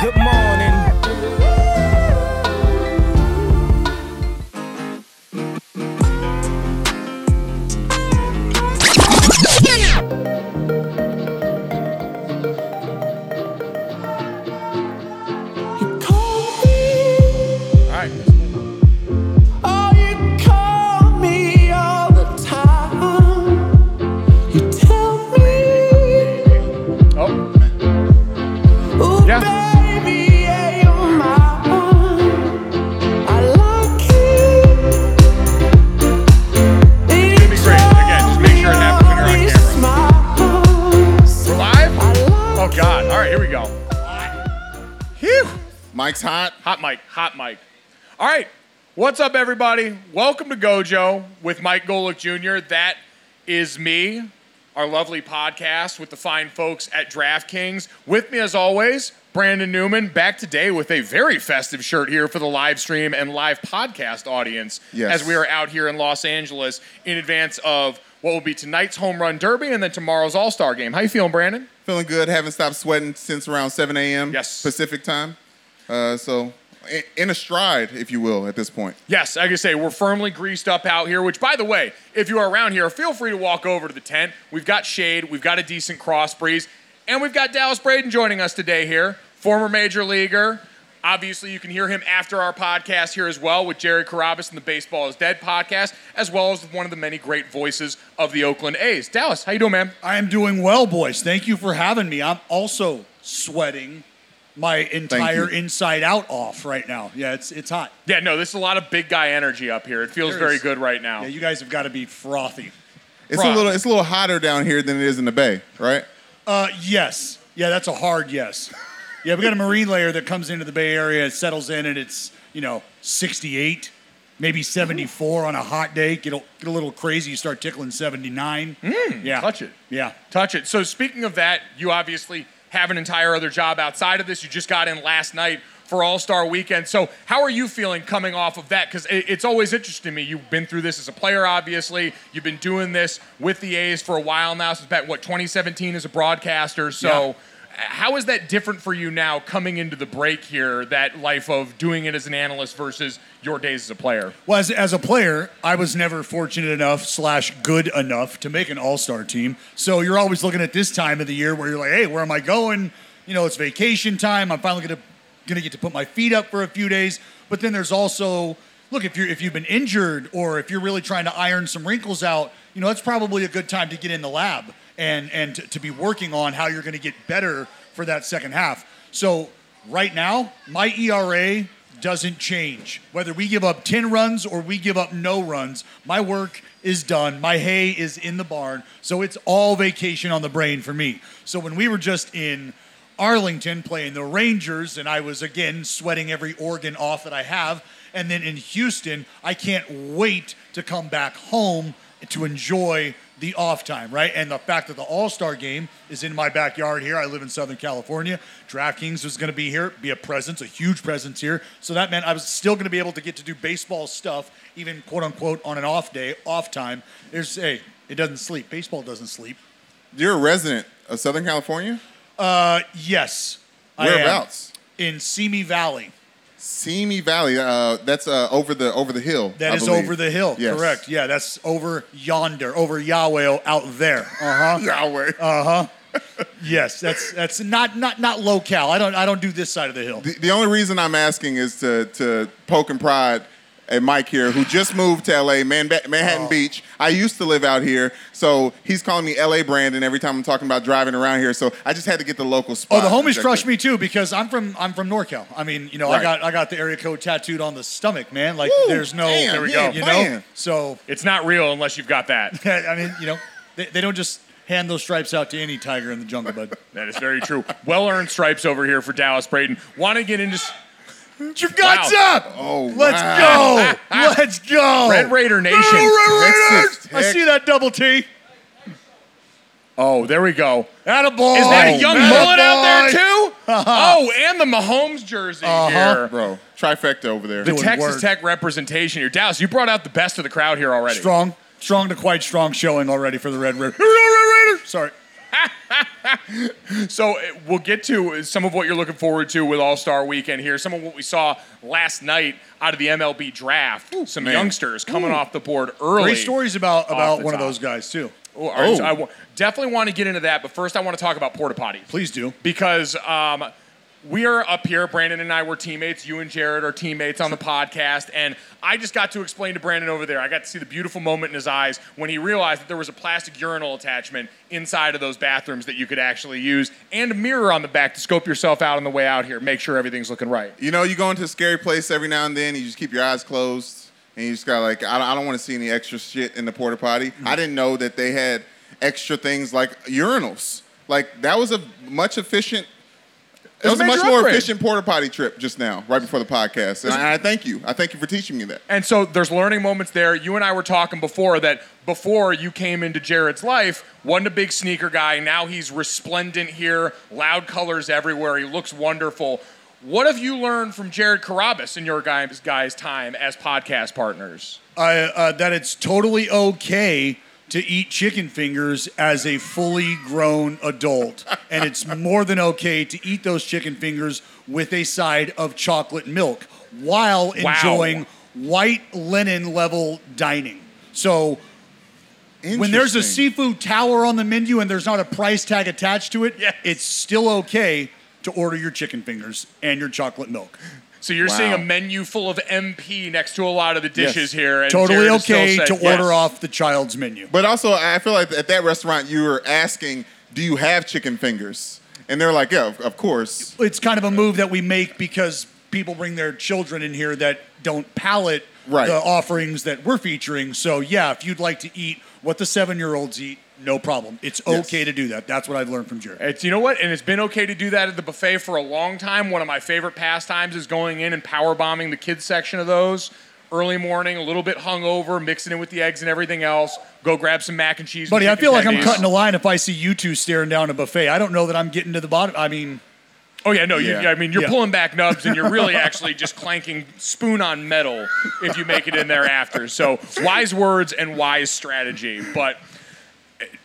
Good morning. Mike's hot. Hot mic, hot mic. All right, what's up, everybody? Welcome to Gojo with Mike Golic Jr. That is me, our lovely podcast with the fine folks at DraftKings. With me, as always, Brandon Newman, back today with a very festive shirt here for the live stream and live podcast audience Yes. as we are out here in Los Angeles in advance of what will be tonight's home run derby and then tomorrow's All Star game. How you feeling, Brandon? Feeling good. Haven't stopped sweating since around 7 a.m. Yes. Pacific time. Uh, so in a stride, if you will, at this point. Yes, I can say we're firmly greased up out here, which, by the way, if you are around here, feel free to walk over to the tent. We've got shade, we've got a decent cross breeze, and we've got Dallas Braden joining us today here, former major leaguer. Obviously, you can hear him after our podcast here as well with Jerry Carabis and the Baseball is Dead podcast, as well as one of the many great voices of the Oakland A's. Dallas, how you doing, man? I am doing well, boys. Thank you for having me. I'm also sweating my entire inside out off right now. Yeah, it's it's hot. Yeah, no, there's a lot of big guy energy up here. It feels There very is. good right now. Yeah, you guys have got to be frothy. It's Right. a little it's a little hotter down here than it is in the Bay, right? Uh, yes. Yeah, that's a hard yes. Yeah, we got a marine layer that comes into the Bay Area, it settles in, and it's you know 68. maybe 74 on a hot day. Get a, get a little crazy. You start tickling 79. yeah. touch it. Yeah. Touch it. So speaking of that, you obviously have an entire other job outside of this. You just got in last night for All Star Weekend. So how are you feeling coming off of that? Because it's always interesting to me. You've been through this as a player, obviously. You've been doing this with the A's for a while now. Since back what 2017 as a broadcaster. So. Yeah. How is that different for you now coming into the break here, that life of doing it as an analyst versus your days as a player? Well, as, as a player, I was never fortunate enough slash good enough to make an all-star team. So you're always looking at this time of the year where you're like, hey, where am I going? You know, it's vacation time. I'm finally gonna gonna get to put my feet up for a few days. But then there's also look if you're if you've been injured or if you're really trying to iron some wrinkles out, you know, it's probably a good time to get in the lab and and to, to be working on how you're gonna get better for that second half. So right now, my ERA doesn't change. Whether we give up 10 runs or we give up no runs, my work is done. My hay is in the barn. So it's all vacation on the brain for me. So when we were just in Arlington playing the Rangers, and I was again sweating every organ off that I have, and then in Houston, I can't wait to come back home to enjoy the off time, right? And the fact that the All Star game is in my backyard here. I live in Southern California. DraftKings was going to be here, be a presence, a huge presence here. So that meant I was still going to be able to get to do baseball stuff, even quote unquote on an off day, off time. There's, hey, it doesn't sleep. Baseball doesn't sleep. You're a resident of Southern California? Uh, yes. Whereabouts? In Simi Valley. Simi Valley. Uh, that's uh, over the over the hill. That I is believe. over the hill. Yes. Correct. Yeah, that's over yonder, over Yahweh out there. Uh huh. Yahweh. Uh huh. yes, that's that's not not not locale. I don't I don't do this side of the hill. The, the only reason I'm asking is to to poke and pride at Mike here, who just moved to LA, Man- Manhattan Oh. Beach. I used to live out here, so he's calling me LA Brandon every time I'm talking about driving around here. So I just had to get the local spot. Oh, the homies crushed me too because I'm from I'm from NorCal. I mean, you know, I got I got the area code tattooed on the stomach, man. Like Woo, there's no damn, there we he go. You playing. know, so It's not real unless you've got that. I mean, you know, they, they don't just hand those stripes out to any tiger in the jungle, bud. That is very true. Well earned stripes over here for Dallas Braden. Want to get into s- Get your guts Wow. up! Oh, Let's wow. go! Let's go! Red Raider Nation. Go Red Raiders! I see that double T. Oh, there we go. Attaboy. Is that a young Attaboy. mullet out there too? oh, and the Mahomes jersey Uh-huh. here. bro. Trifecta over there. The Doing Texas work. Tech representation here. Dallas, you brought out the best of the crowd here already. Strong, strong to quite strong showing already for the Red Raiders. Red Raiders. Sorry. So uh, we'll get to some of what you're looking forward to with All Star Weekend here. Some of what we saw last night out of the MLB draft. Some man. youngsters coming off the board early. Great stories about about one of those guys too. Oh, all right, so Oh. I wa- definitely want to get into that, but first I want to talk about porta potties. Please do. because um, we are up here. Brandon and I were teammates. You and Jared are teammates on the podcast, and I just got to explain to Brandon over there. I got to see the beautiful moment in his eyes when he realized that there was a plastic urinal attachment inside of those bathrooms that you could actually use, and a mirror on the back to scope yourself out on the way out here. Make sure everything's looking right. You know, you go into a scary place every now and then. You just keep your eyes closed, and you just got like, I don't, want to see any extra shit in the porta potty. Mm-hmm. I didn't know that they had extra things like urinals. Like that was a much efficient. It was a a much major more upgrade. efficient porta potty trip just now, right before the podcast, and I, I thank you. I thank you for teaching me that. And so there's learning moments there. You and I were talking before that before you came into Jared's life, wasn't a big sneaker guy. Now he's resplendent here, loud colors everywhere. He looks wonderful. What have you learned from Jared Carabis in your guys' guys' time as podcast partners? I, uh, that it's totally okay to eat chicken fingers as a fully grown adult. and it's more than okay to eat those chicken fingers with a side of chocolate milk while Wow. enjoying white linen level dining. So when there's a seafood tower on the menu and there's not a price tag attached to it, Yes. it's still okay to order your chicken fingers and your chocolate milk. So you're seeing a menu full of MP next to a lot of the dishes Yes. here. And Totally Jared okay saying- to Yes. order off the child's menu. But also, I feel like at that restaurant, you were asking, "Do you have chicken fingers?" And they're like, "Yeah, of, of course." it's kind of a move that we make because people bring their children in here that don't palate Right. the offerings that we're featuring. So yeah, if you'd like to eat what the seven-year-olds eat, no problem. It's okay to do that. That's what I've learned from Jared. It's you know what, and it's been okay to do that at the buffet for a long time. One of my favorite pastimes is going in and power bombing the kids section of those. early morning, a little bit hungover, mixing it with the eggs and everything else. Go grab some mac and cheese. Buddy, and I chicken feel like I'm cutting a line if I see you two staring down a buffet. I don't know that I'm getting to the bottom. I mean, Oh yeah, no, you, Yeah. yeah, I mean you're Yeah. pulling back nubs and you're really actually just clanking spoon on metal if you make it in there after. So wise words and wise strategy, but.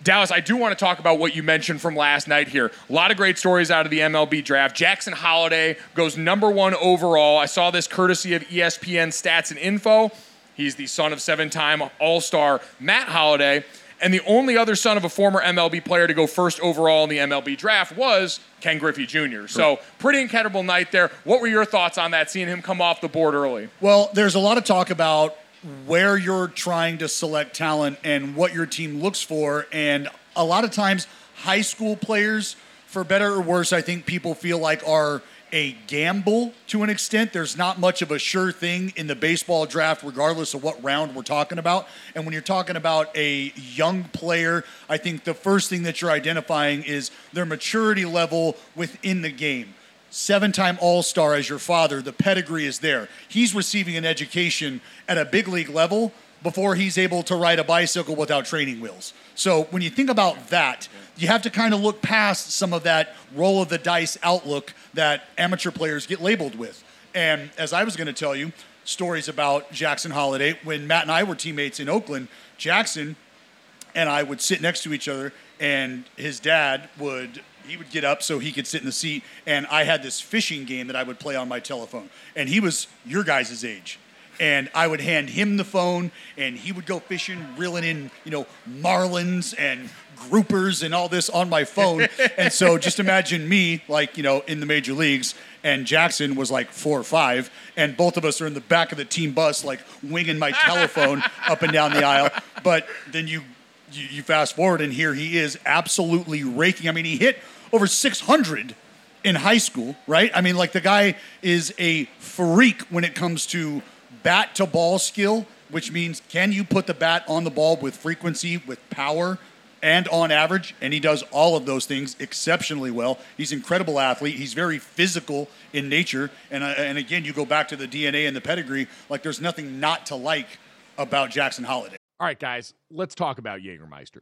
Dallas, I do want to talk about what you mentioned from last night here. A lot of great stories out of the MLB draft. Jackson Holliday goes number one overall. I saw this courtesy of ESPN Stats and Info. He's the son of seven time All Star Matt Holliday. And the only other son of a former MLB player to go first overall in the MLB draft was Ken Griffey Jr. So, pretty incredible night there. What were your thoughts on that, seeing him come off the board early? Well, there's a lot of talk about where you're trying to select talent and what your team looks for. And a lot of times, high school players, for better or worse, I think people feel like are a gamble to an extent. There's not much of a sure thing in the baseball draft, regardless of what round we're talking about. And when you're talking about a young player, I think the first thing that you're identifying is their maturity level within the game seven time All Star as your father, the pedigree is there. He's receiving an education at a big league level before he's able to ride a bicycle without training wheels. So when you think about that, you have to kind of look past some of that roll of the dice outlook that amateur players get labeled with. And as I was going to tell you, stories about Jackson Holliday, when Matt and I were teammates in Oakland, Jackson and I would sit next to each other, and his dad would he would get up so he could sit in the seat, and I had this fishing game that I would play on my telephone, and he was your guys' age. And I would hand him the phone, and he would go fishing, reeling in, you know, marlins and groupers and all this on my phone. and so just imagine me, like, you know, in the major leagues, and Jackson was like four or five, and both of us are in the back of the team bus, like winging my telephone up and down the aisle. But then you you, you fast forward and here he is absolutely raking. I mean, he hit over 600 in high school, right? I mean, like the guy is a freak when it comes to bat to ball skill, which means can you put the bat on the ball with frequency, with power, and on average? And he does all of those things exceptionally well. He's an incredible athlete. He's very physical in nature. And, uh, and again, you go back to the DNA and the pedigree, like there's nothing not to like about Jackson Holliday. All right, guys, let's talk about Jägermeister.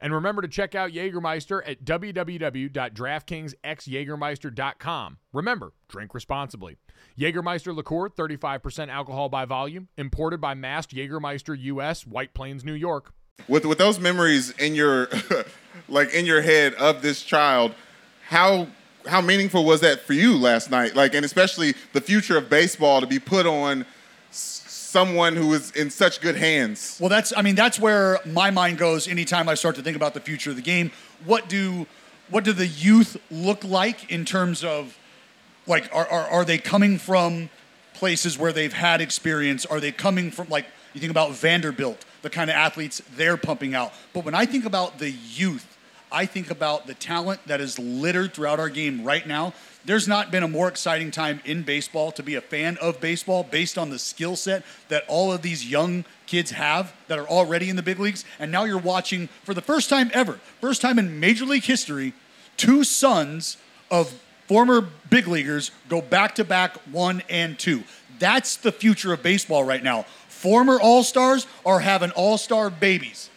And remember to check out Jägermeister at www.draftkingsxjagermeister.com. Remember, drink responsibly. Jägermeister liqueur, 35% alcohol by volume, imported by Mast Jägermeister US, White Plains, New York. with with those memories in your like in your head of this child how how meaningful was that for you last night like and especially the future of baseball to be put on someone who is in such good hands Well, that's I mean that's where my mind goes anytime I start to think about the future of the game. What do what do the youth look like in terms of like are are, are they coming from places where they've had experience? Are they coming from like you think about Vanderbilt, the kind of athletes they're pumping out. But when I think about the youth, I think about the talent that is littered throughout our game right now. There's not been a more exciting time in baseball to be a fan of baseball based on the skill set that all of these young kids have that are already in the big leagues. And now you're watching for the first time ever, first time in Major League history, two sons of former big leaguers go back to back one and two. That's the future of baseball right now. Former All Stars are having All Star babies.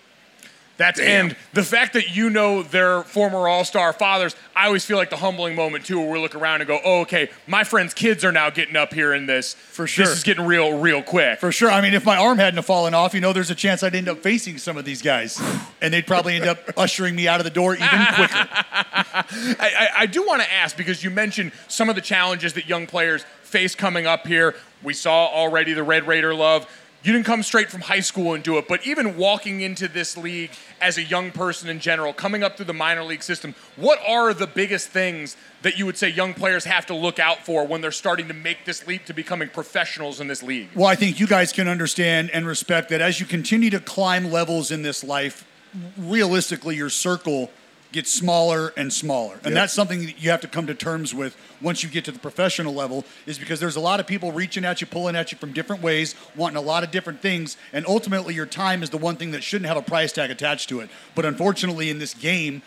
That's and the fact that you know their former all-star fathers, I always feel like the humbling moment too, where we look around and go, "Oh, okay, my friend's kids are now getting up here in this. For sure. this is getting real, real quick." For sure. I mean, if my arm hadn't have fallen off, you know, there's a chance I'd end up facing some of these guys, and they'd probably end up ushering me out of the door even quicker. I, I, I do want to ask because you mentioned some of the challenges that young players face coming up here. We saw already the Red Raider love. You didn't come straight from high school and do it, but even walking into this league as a young person in general, coming up through the minor league system, what are the biggest things that you would say young players have to look out for when they're starting to make this leap to becoming professionals in this league? Well, I think you guys can understand and respect that as you continue to climb levels in this life, realistically, your circle gets smaller and smaller. And Yep. that's something that you have to come to terms with once you get to the professional level, is because there's a lot of people reaching at you, pulling at you from different ways, wanting a lot of different things. And ultimately, your time is the one thing that shouldn't have a price tag attached to it. But unfortunately, in this game,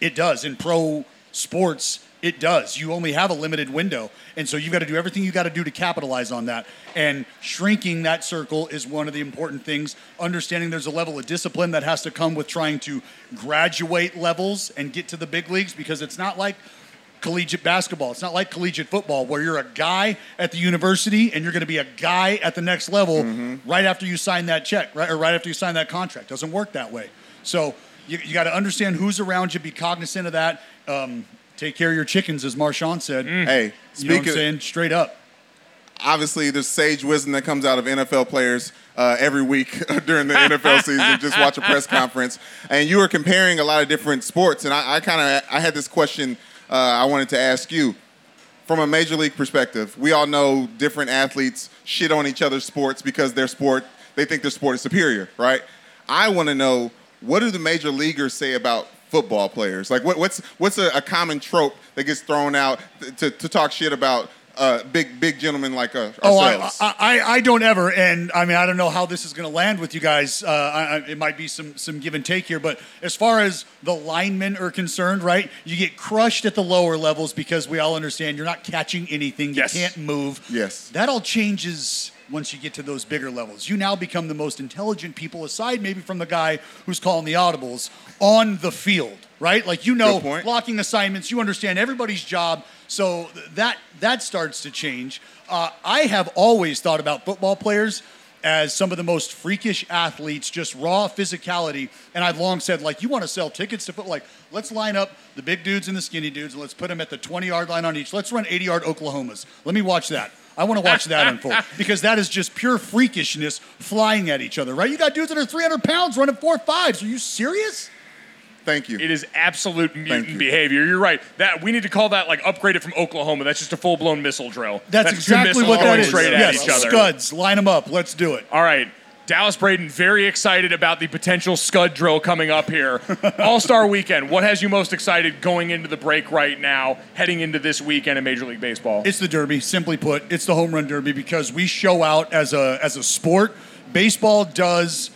it does. In pro sports, it does. You only have a limited window. And so you've got to do everything you've got to do to capitalize on that. And shrinking that circle is one of the important things. Understanding there's a level of discipline that has to come with trying to graduate levels and get to the big leagues because it's not like collegiate basketball. It's not like collegiate football where you're a guy at the university and you're going to be a guy at the next level right after you sign that check, right? Or right after you sign that contract. doesn't work that way. So you, you got to understand who's around you, be cognizant of that. Um, take care of your chickens, as Marshawn said. Hey, you know what I'm of- saying? Straight up. obviously there's sage wisdom that comes out of NFL players uh, every week during the NFL season. Just watch a press conference, and you were comparing a lot of different sports, and I, I kind of I had this question uh, I wanted to ask you. From a major league perspective, we all know different athletes shit on each other's sports because their sport they think their sport is superior, right? I want to know what do the major leaguers say about football players? Like, what, what's what's a, a common trope that gets thrown out to, to talk shit about uh, big big gentlemen like uh, Oh, I. I, I, don't ever, and I mean, I don't know how this is going to land with you guys. Uh, I, it might be some some give and take here, but as far as the linemen are concerned, right, you get crushed at the lower levels because we all understand you're not catching anything, Yes. you can't move. Yes. that all changes once you get to those bigger levels. You now become the most intelligent people, aside maybe from the guy who's calling the audibles on the field, right? Like you know, blocking assignments. You understand everybody's job, so that that starts to change. Uh, I have always thought about football players as some of the most freakish athletes, just raw physicality. And I've long said, like, you want to sell tickets to foot, like, let's line up the big dudes and the skinny dudes, and let's put them at the 20 yard line on each. Let's run 80 yard Oklahomas. Let me watch that. I want to watch that unfold because that is just pure freakishness flying at each other, right? You got dudes that are 300 pounds running four fives. Are you serious? Thank you. It is absolute mutant you. behavior. You're right. That we need to call that like upgraded from Oklahoma. That's just a full blown missile drill. That's, two exactly what that going straight yes, at each other. Scuds, line them up. Let's do it. All right. Dallas Braden, very excited about the potential scud drill coming up here. All Star weekend. What has you most excited going into the break right now, heading into this weekend in Major League Baseball? It's the Derby, simply put. It's the home run derby because we show out as a as a sport. Baseball does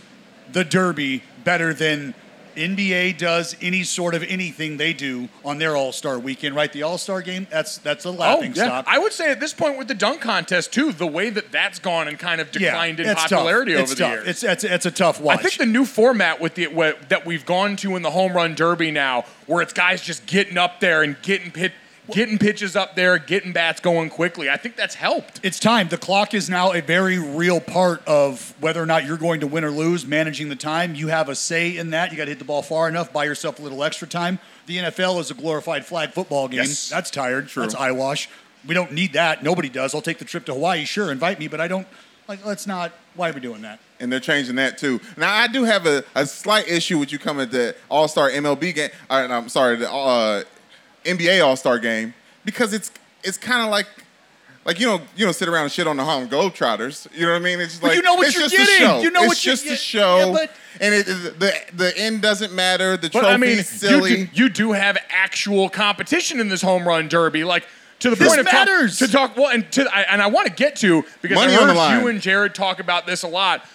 the Derby better than NBA does any sort of anything they do on their All Star weekend, right? The All Star game, that's that's a oh, laughing stock. Oh, I would say at this point with the dunk contest too, the way that that's gone and kind of declined in it's tough. popularity It's over tough. the years. It's, it's it's a tough watch. I think the new format with the what, that we've gone to in the home run derby now, where it's guys just getting up there and getting pit, getting pitches up there, getting bats going quickly. I think that's helped. It's time. The clock is now a very real part of whether or not you're going to win or lose, managing the time. You have a say in that. You got to hit the ball far enough, buy yourself a little extra time. The NFL is a glorified flag football game. Yes. That's tired. True. That's eyewash. We don't need that. Nobody does. I'll take the trip to Hawaii. Sure, invite me, but I don't. Like, let's not. Why are we doing that? and they're changing that too. Now I do have a, a slight issue with you coming to All Star MLB game. Uh, I'm sorry, the uh, NBA All Star game because it's it's kind of like. Like you don't you don't sit around and shit on the Harlem Globetrotters. You know what I mean? It's just But like you know what it's you're just getting. a show. You know it's what you're- just a show. yeah, but- and it, the the end doesn't matter. The trophy's I mean, you silly. do, you do have actual competition in this home run derby, like to the This point of talk- matters. to talk. Well, and to I, and I want to get to because Money I heard you and Jared talk about this a lot.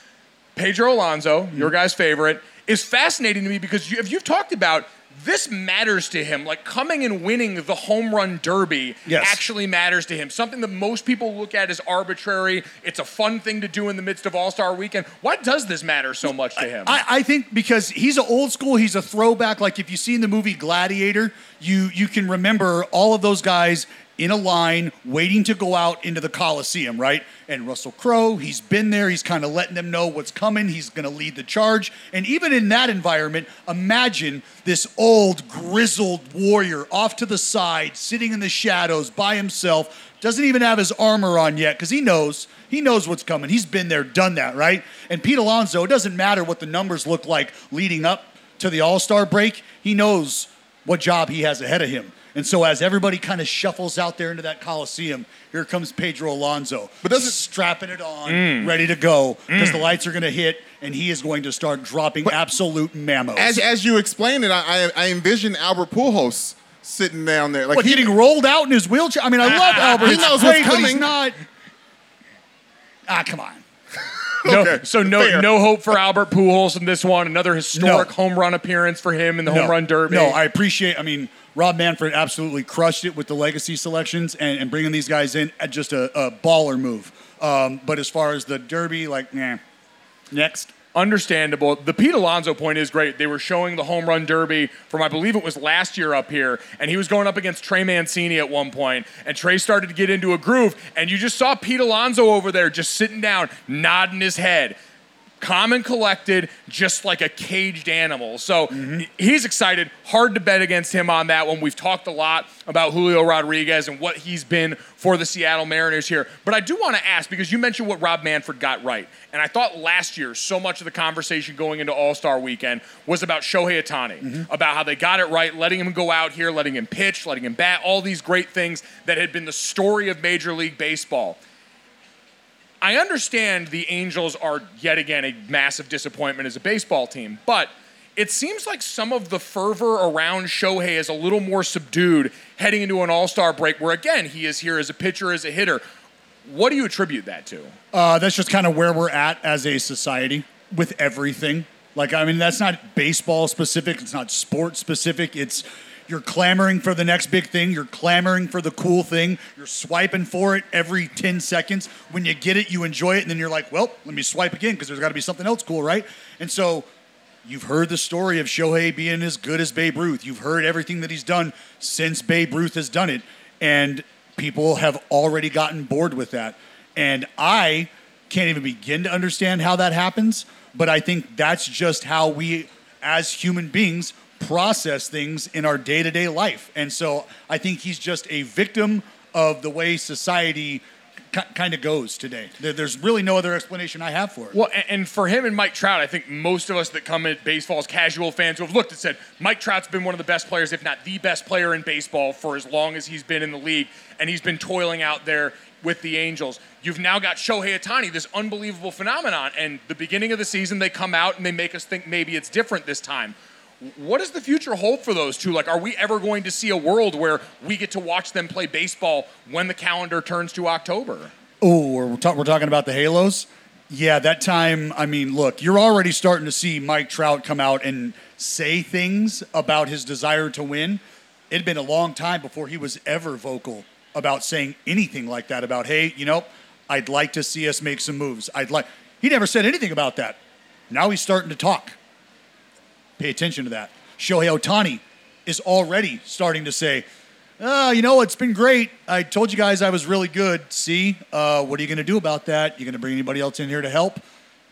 Pedro Alonso, Mm-hmm. your guy's favorite, is fascinating to me because you, if you've talked about this matters to him, like coming and winning the home run derby Yes. actually matters to him. Something that most people look at as arbitrary. It's a fun thing to do in the midst of All Star Weekend. Why does this matter so much to him? I, I think because he's an old school, he's a throwback. Like if you've seen the movie Gladiator, you you can remember all of those guys in a line waiting to go out into the Coliseum, right? And Russell Crowe, he's been there. He's kind of letting them know what's coming. He's going to lead the charge. And even in that environment, imagine this old, grizzled warrior off to the side, sitting in the shadows by himself, doesn't even have his armor on yet because he knows. He knows what's coming. He's been there, done that, right? And Pete Alonso, it doesn't matter what the numbers look like leading up to the All Star break. He knows what job he has ahead of him. And so as everybody kind of shuffles out there into that Coliseum, here comes Pedro Alonso. But doesn't strapping it on, Mm. ready to go, because Mm. the lights are going to hit, and he is going to start dropping absolute mammos. As, as you explained it, I, I, envision Albert Pujols sitting down there, like what, he, getting rolled out in his wheelchair? I mean, I love Albert. He knows great, what's but he's coming. not. Ah, come on. No, so no, fair. no hope for Albert Pujols in this one. Another historic No. home run appearance for him in the No. home run derby. No, I appreciate. I mean, Rob Manfred absolutely crushed it with the legacy selections and, and bringing these guys in at just a, a baller move. Um, but as far as the derby, like, nah. Next. Understandable. The Pete Alonso point is great. They were showing the home run derby from, I believe it was last year up here, and he was going up against Trey Mancini at one point, and Trey started to get into a groove, and you just saw Pete Alonso over there just sitting down, nodding his head. Calm and collected, just like a caged animal. So mm-hmm. he's excited. Hard to bet against him on that one. We've talked a lot about Julio Rodriguez and what he's been for the Seattle Mariners here. But I do want to ask because you mentioned what Rob Manfred got right. And I thought last year, so much of the conversation going into All Star weekend was about Shohei Ohtani, mm-hmm. about how they got it right, letting him go out here, letting him pitch, letting him bat, all these great things that had been the story of Major League Baseball. I understand the Angels are yet again a massive disappointment as a baseball team, but it seems like some of the fervor around Shohei is a little more subdued heading into an all star break where, again, he is here as a pitcher, as a hitter. What do you attribute that to? Uh, that's just kind of where we're at as a society with everything. Like, I mean, that's not baseball specific. It's not sports specific. It's you're clamoring for the next big thing. You're clamoring for the cool thing. You're swiping for it every 10 seconds. When you get it, you enjoy it. And then you're like, well, let me swipe again because there's got to be something else cool, right? And so you've heard the story of Shohei being as good as Babe Ruth. You've heard everything that he's done since Babe Ruth has done it. And people have already gotten bored with that. And I can't even begin to understand how that happens, but I think that's just how we, as human beings, process things in our day to day life. And so I think he's just a victim of the way society kind of goes today. There- There's really no other explanation I have for it. Well, a- and for him and Mike Trout, I think most of us that come at baseball as casual fans who have looked and said Mike Trout's been one of the best players, if not the best player in baseball for as long as he's been in the league, and he's been toiling out there with the Angels. You've now got Shohei Ohtani, this unbelievable phenomenon, and the beginning of the season they come out and they make us think maybe it's different this time. What does the future hold for those two? Like, are we ever going to see a world where we get to watch them play baseball when the calendar turns to October? Oh, we're, ta- we're talking about the Halos? Yeah, that time, I mean, look, you're already starting to see Mike Trout come out and say things about his desire to win. It had been a long time before he was ever vocal about saying anything like that about, hey, you know, I'd like to see us make some moves. I'd like, he never said anything about that. Now he's starting to talk. Pay attention to that. Shohei Ohtani is already starting to say, uh, you know, it's been great. I told you guys I was really good. See, uh, what are you going to do about that? You going to bring anybody else in here to help?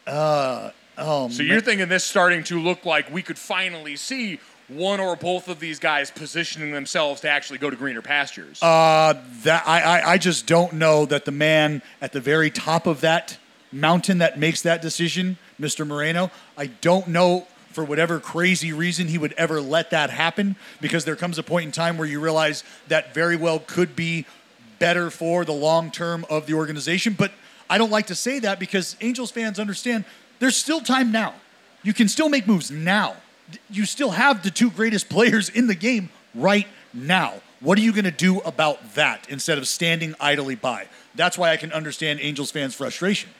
Uh, oh, So man. you're thinking this starting to look like we could finally see one or both of these guys positioning themselves to actually go to greener pastures. Uh, that I, I, I just don't know that the man at the very top of that mountain that makes that decision, Mr. Moreno, I don't know for whatever crazy reason he would ever let that happen because there comes a point in time where you realize that very well could be better for the long term of the organization. But I don't like to say that because Angels fans understand there's still time now. You can still make moves now. You still have the two greatest players in the game right now. What are you going to do about that instead of standing idly by? That's why I can understand Angels fans' frustration.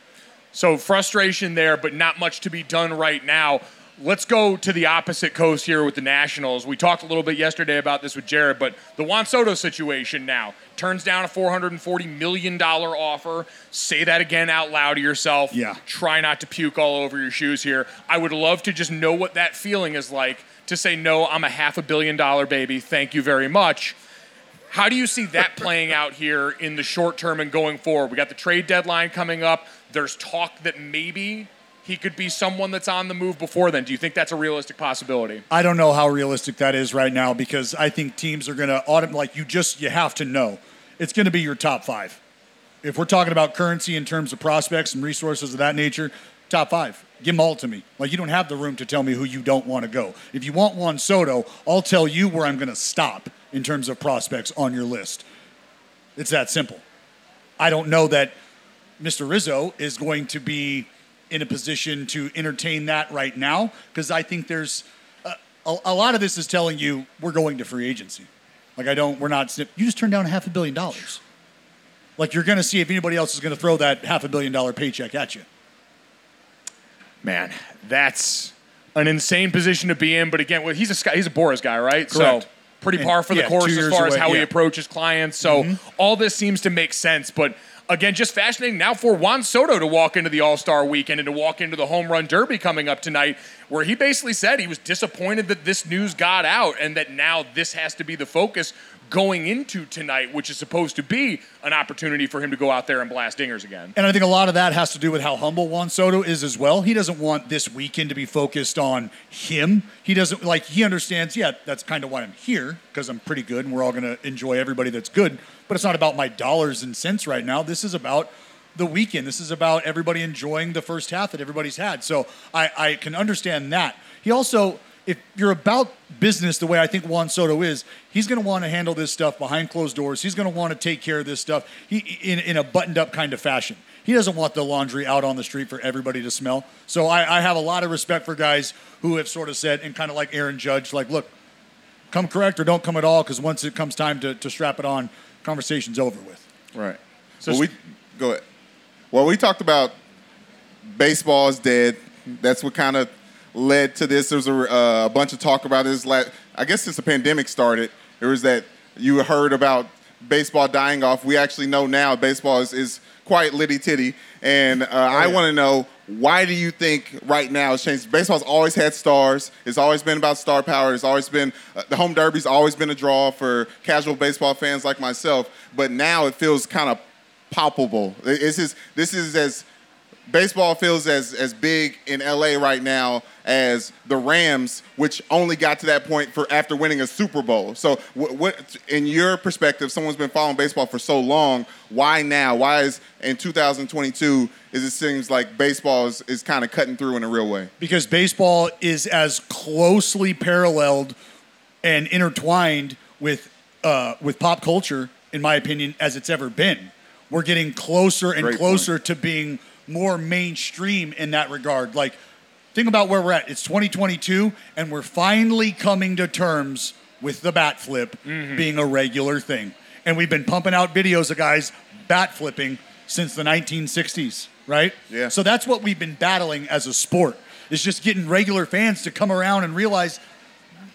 So frustration there, but not much to be done right now. Let's go to the opposite coast here with the Nationals. We talked a little bit yesterday about this with Jared, but the Juan Soto situation now turns down a $440 million offer. Say that again out loud to yourself. Yeah. Try not to puke all over your shoes here. I would love to just know what that feeling is like to say, no, I'm a half a billion dollar baby. Thank you very much. How do you see that playing out here in the short term and going forward? We got the trade deadline coming up. There's talk that maybe he could be someone that's on the move before then. Do you think that's a realistic possibility? I don't know how realistic that is right now because I think teams are going to. Like you just you have to know it's going to be your top five. If we're talking about currency in terms of prospects and resources of that nature, top five. Give them all to me. Like you don't have the room to tell me who you don't want to go. If you want Juan Soto, I'll tell you where I'm going to stop in terms of prospects on your list. It's that simple. I don't know that Mr. Rizzo is going to be in a position to entertain that right now because I think there's a, a, a lot of this is telling you we're going to free agency. Like I don't, we're not. You just turned down half a billion dollars. Like you're going to see if anybody else is going to throw that half a billion dollar paycheck at you. Man, that's an insane position to be in. But again, well, he's a he's a Boras guy, right? Correct. So pretty And- par for the yeah, course as far as away, how he approaches clients. So mm-hmm. all this seems to make sense. But again, just fascinating now for Juan Soto to walk into the All Star weekend and to walk into the Home Run Derby coming up tonight, where he basically said he was disappointed that this news got out and that now this has to be the focus going into tonight, which is supposed to be an opportunity for him to go out there and blast dingers again. And I think a lot of that has to do with how humble Juan Soto is as well. He doesn't want this weekend to be focused on him. He doesn't like he understands, yeah, that's kind of why I'm here because I'm pretty good and we're all going to enjoy everybody that's good, but it's not about my dollars and cents right now. This is about the weekend. This is about everybody enjoying the first half that everybody's had. So I, I can understand that. He also if you're about business the way I think Juan Soto is, he's going to want to handle this stuff behind closed doors. He's going to want to take care of this stuff he, in, in a buttoned up kind of fashion. He doesn't want the laundry out on the street for everybody to smell. So I, I have a lot of respect for guys who have sort of said, and kind of like Aaron Judge, like, look, come correct or don't come at all, because once it comes time to, to strap it on, conversation's over with. Right. So well, we go ahead. Well, we talked about baseball is dead. That's what kind of led to this. There was a, uh, a bunch of talk about this. I guess since the pandemic started, there was that you heard about baseball dying off. We actually know now baseball is, is quite litty titty, and uh, I want to know why do you think right now it's changed? Baseball's always had stars. It's always been about star power. It's always been uh, the home derby's always been a draw for casual baseball fans like myself. But now it feels kind of palpable. This is this is as baseball feels as as big in LA right now as the Rams, which only got to that point for after winning a Super Bowl. So, what, what in your perspective, someone's been following baseball for so long. Why now? Why is in 2022 is it seems like baseball is, is kind of cutting through in a real way? because baseball is as closely paralleled and intertwined with uh, with pop culture, in my opinion, as it's ever been. We're getting closer and Great closer to being more mainstream in that regard. Like, think about where we're at. It's 2022, and we're finally coming to terms with the bat flip mm-hmm. being a regular thing. And we've been pumping out videos of guys bat flipping since the 1960s, right? Yeah. So that's what we've been battling as a sport. Is just getting regular fans to come around and realize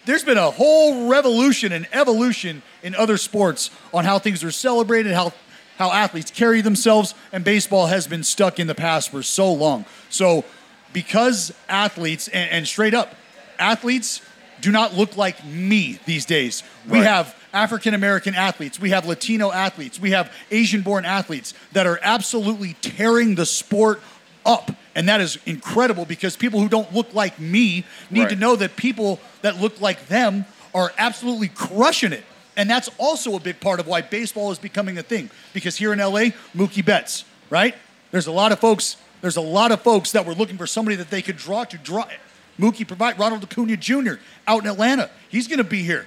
there's been a whole revolution and evolution in other sports on how things are celebrated, how how athletes carry themselves, and baseball has been stuck in the past for so long. So, because athletes and, and straight up, athletes do not look like me these days. We Right. have African American athletes, we have Latino athletes, we have Asian born athletes that are absolutely tearing the sport up. And that is incredible because people who don't look like me need Right. to know that people that look like them are absolutely crushing it. And that's also a big part of why baseball is becoming a thing. Because here in LA, Mookie Betts, right? There's a lot of folks, there's a lot of folks that were looking for somebody that they could draw to draw. Mookie provide Ronald Acuna Jr. out in Atlanta. He's gonna be here.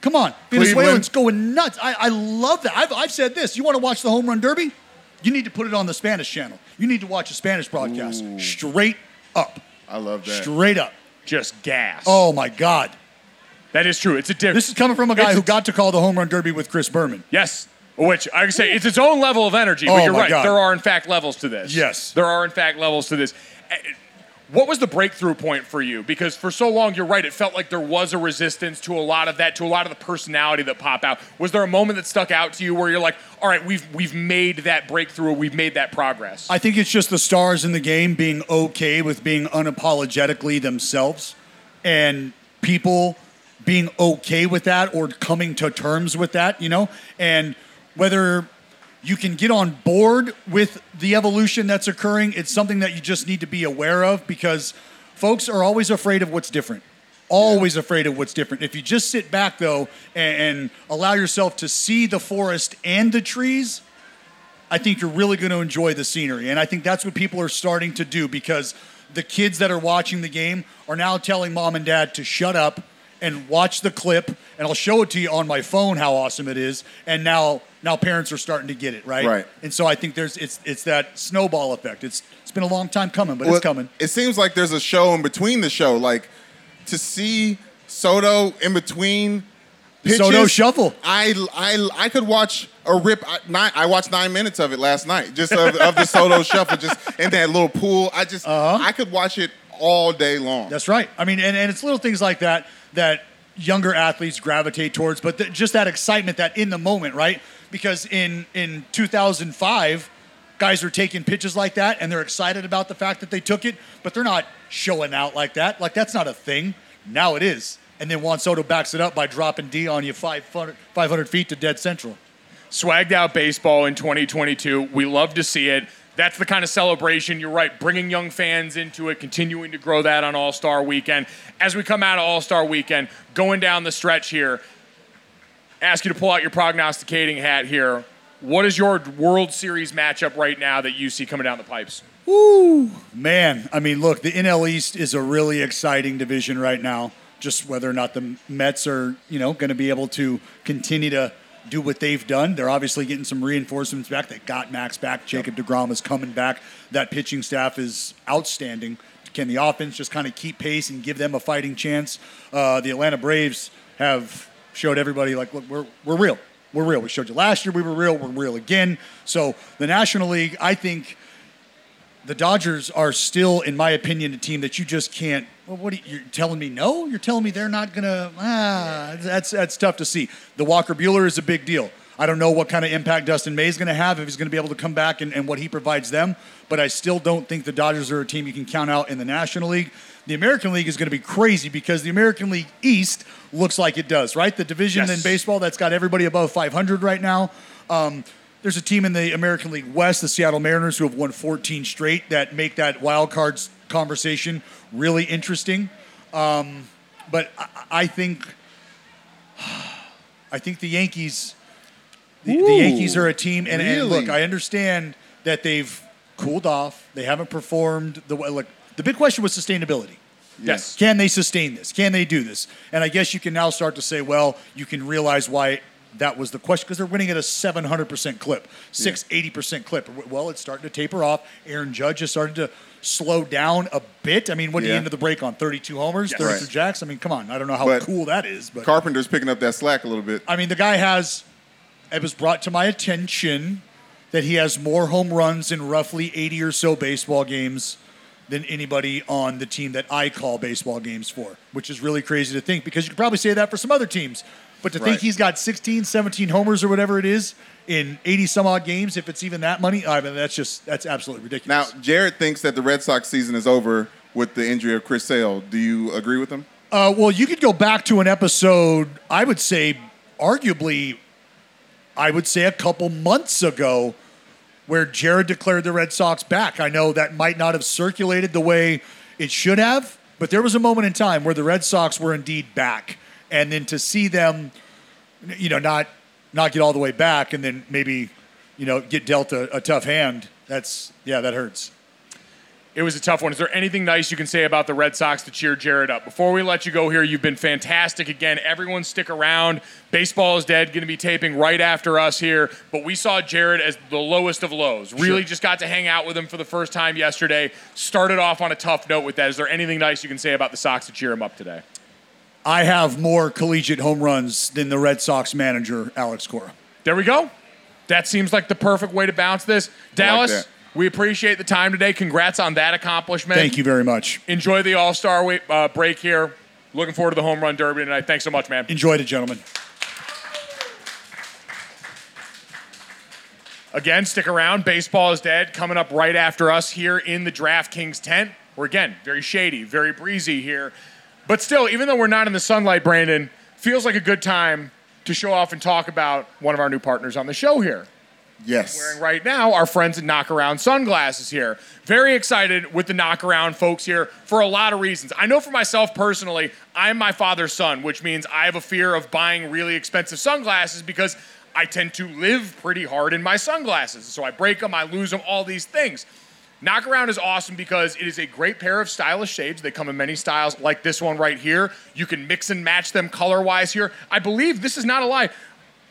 Come on. Venezuelans going nuts. I, I love that. I've, I've said this. You want to watch the home run derby? You need to put it on the Spanish channel. You need to watch a Spanish broadcast. Straight up. I love that. Straight up. Just gas. Oh my God. That is true. It's a different. This is coming from a guy who got to call the home run derby with Chris Berman. Yes. Which I can say it's its own level of energy, but Oh you're my right. God. There are in fact levels to this. Yes. There are in fact levels to this. Eh, What was the breakthrough point for you? Because for so long, you're right, it felt like there was a resistance to a lot of that, to a lot of the personality that pop out. Was there a moment that stuck out to you where you're like, all right, we've we've made that breakthrough, we've made that progress? I think it's just the stars in the game being okay with being unapologetically themselves and people being okay with that or coming to terms with that, you know, and whether you can get on board with the evolution that's occurring, it's something that you just need to be aware of because folks are always afraid of what's different. Always afraid of what's different. If you just sit back though and, and allow yourself to see the forest and the trees, I think you're really going to enjoy the scenery. And I think that's what people are starting to do because the kids that are watching the game are now telling mom and dad to shut up and watch the clip and I'll show it to you on my phone how awesome it is and now now parents are starting to get it, right? Right. And so I think there's it's it's that snowball effect. It's it's been a long time coming, but Well, it's coming. It seems like there's a show in between the show. Like to see Soto in between pitches. Soto shuffle. I, I, I could watch a rip. I, nine, I watched nine minutes of it last night, just of, of the Soto shuffle, just in that little pool. I just uh-huh. I could watch it all day long. That's right. I mean, and, and it's little things like that that younger athletes gravitate towards, but th- just that excitement that in the moment, right? Because in in 2005, guys are taking pitches like that and they're excited about the fact that they took it, but they're not showing out like that. Like that's not a thing. Now it is. And then Juan Soto backs it up by dropping D on you 500, 500 feet to dead central. Swagged out baseball in 2022. We love to see it. That's the kind of celebration, you're right, bringing young fans into it, continuing to grow that on All Star weekend. As we come out of All Star weekend, going down the stretch here, ask you to pull out your prognosticating hat here. What is your World Series matchup right now that you see coming down the pipes? Woo! Man, I mean, look, the NL East is a really exciting division right now. Just whether or not the Mets are, you know, going to be able to continue to do what they've done. They're obviously getting some reinforcements back. They got Max back. Jacob DeGrom is coming back. That pitching staff is outstanding. Can the offense just kind of keep pace and give them a fighting chance? Uh, the Atlanta Braves have showed everybody like, look, we're we're real. We're real. We showed you last year we were real. We're real again. So the National League, I think the Dodgers are still, in my opinion, a team that you just can't. Well, what are you, you're telling me? No, you're telling me they're not gonna. Ah, that's that's tough to see. The Walker Buehler is a big deal. I don't know what kind of impact Dustin May is going to have if he's going to be able to come back and, and what he provides them. But I still don't think the Dodgers are a team you can count out in the National League. The American League is going to be crazy because the American League East looks like it does, right? The division Yes. in baseball that's got everybody above 500 right now. Um, there's a team in the American League West, the Seattle Mariners, who have won 14 straight that make that wild cards conversation really interesting. Um, but I, I think, I think the Yankees, the, the Yankees are a team, and, and look. I understand that they've cooled off. They haven't performed the way. Look, the big question was sustainability. Yes. Can they sustain this? Can they do this? And I guess you can now start to say, well, you can realize why that was the question because they're winning at a 700% clip, 680% clip. Well, it's starting to taper off. Aaron Judge has started to slow down a bit. I mean, what did he Yeah. end of the break on? 32 homers, 32 Right. jacks? I mean, come on. I don't know how But cool that is, but Carpenter's picking up that slack a little bit. I mean, the guy has. It was brought to my attention that he has more home runs in roughly 80 or so baseball games than anybody on the team that I call baseball games for, which is really crazy to think because you could probably say that for some other teams. But to think he's got 16, 17 homers or whatever it is in 80 some odd games, if it's even that money, I mean, that's just, that's absolutely ridiculous. Now. Jared thinks that the Red Sox season is over with the injury of Chris Sale. Do you agree with him? Uh, well, you could go back to an episode, I would say, arguably, I would say a couple months ago, where Jared declared the Red Sox back. I know that might not have circulated the way it should have, but there was a moment in time where the Red Sox were indeed back. And then to see them, you know, not not get all the way back and then maybe, you know, get dealt a, a tough hand, that's, yeah, that hurts. It was a tough one. Is there anything nice you can say about the Red Sox to cheer Jared up? Before we let you go here, you've been fantastic again. Everyone stick around. Baseball is dead, going to be taping right after us here. But we saw Jared as the lowest of lows. Really just got to hang out with him for the first time yesterday. Started off on a tough note with that. Is there anything nice you can say about the Sox to cheer him up today? I have more collegiate home runs than the Red Sox manager, Alex Cora. There we go. That seems like the perfect way to bounce this. Dallas, that. we appreciate the time today. Congrats on that accomplishment. Thank you very much. Enjoy the All Star uh, break here. Looking forward to the home run derby tonight. Thanks so much, man. Enjoyed it, gentlemen. Again, stick around. Baseball is dead. Coming up right after us here in the DraftKings tent. We're again very shady, very breezy here. But still, even though we're not in the sunlight, Brandon, feels like a good time to show off and talk about one of our new partners on the show here. Yes. Wearing right now, our friends at Knockaround Sunglasses here. Very excited with the Knockaround folks here for a lot of reasons. I know for myself personally, I'm my father's son, which means I have a fear of buying really expensive sunglasses because I tend to live pretty hard in my sunglasses. So I break them, I lose them, all these things. Knockaround is awesome because it is a great pair of stylish shades. They come in many styles, like this one right here. You can mix and match them color wise here. I believe this is not a lie.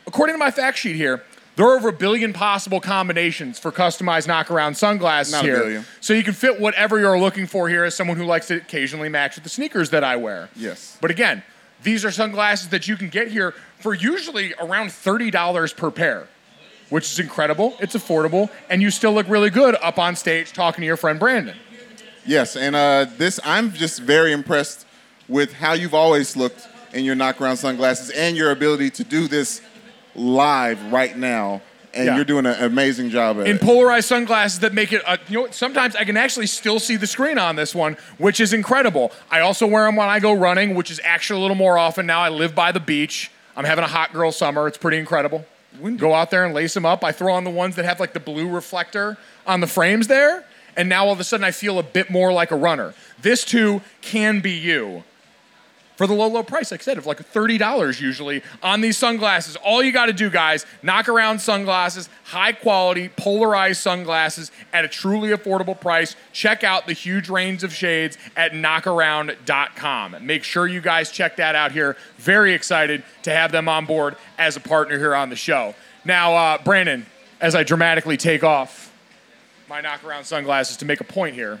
According to my fact sheet here, there are over a billion possible combinations for customized knockaround sunglasses Not here. So you can fit whatever you're looking for here as someone who likes to occasionally match with the sneakers that I wear. Yes. But again, these are sunglasses that you can get here for usually around $30 per pair, which is incredible. It's affordable, and you still look really good up on stage talking to your friend Brandon. Yes, and uh, this I'm just very impressed with how you've always looked in your knockaround sunglasses and your ability to do this live right now. And Yeah. you're doing an amazing job at in it. polarized sunglasses that make it uh, you know, sometimes i can actually still see the screen on this one which is incredible i also wear them when i go running which is actually a little more often now i live by the beach i'm having a hot girl summer it's pretty incredible go out there and lace them up i throw on the ones that have like the blue reflector on the frames there and now all of a sudden i feel a bit more like a runner. This too can be you for the low, low price, like I said, of like $30 usually on these sunglasses. All you got to do, guys, knock around sunglasses, high quality, polarized sunglasses at a truly affordable price. Check out the huge range of shades at knockaround.com. Make sure you guys check that out here. Very excited to have them on board as a partner here on the show. Now, uh, Brandon, as I dramatically take off my knockaround sunglasses to make a point here.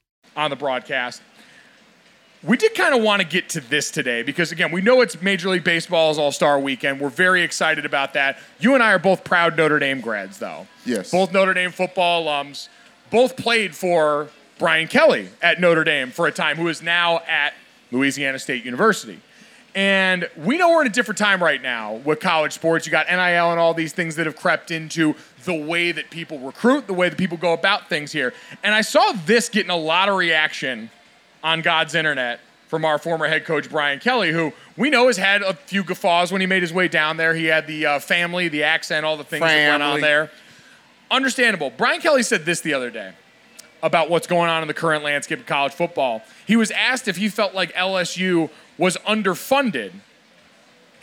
On the broadcast. We did kind of want to get to this today because, again, we know it's Major League Baseball's All Star weekend. We're very excited about that. You and I are both proud Notre Dame grads, though. Yes. Both Notre Dame football alums. Both played for Brian Kelly at Notre Dame for a time, who is now at Louisiana State University. And we know we're in a different time right now with college sports. You got NIL and all these things that have crept into the way that people recruit, the way that people go about things here. And I saw this getting a lot of reaction on God's internet from our former head coach Brian Kelly, who we know has had a few guffaws when he made his way down there. He had the uh, family, the accent, all the things that went on there. Understandable. Brian Kelly said this the other day about what's going on in the current landscape of college football. He was asked if he felt like LSU was underfunded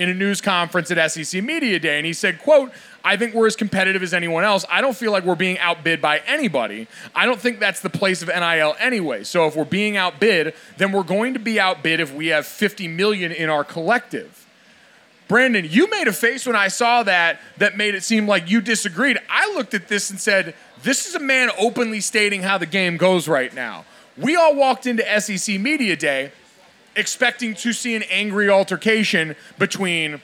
in a news conference at SEC Media Day, and he said, quote, I think we're as competitive as anyone else. I don't feel like we're being outbid by anybody. I don't think that's the place of NIL anyway. So if we're being outbid, then we're going to be outbid if we have 50 million in our collective. Brandon, you made a face when I saw that that made it seem like you disagreed. I looked at this and said, This is a man openly stating how the game goes right now. We all walked into SEC Media Day expecting to see an angry altercation between.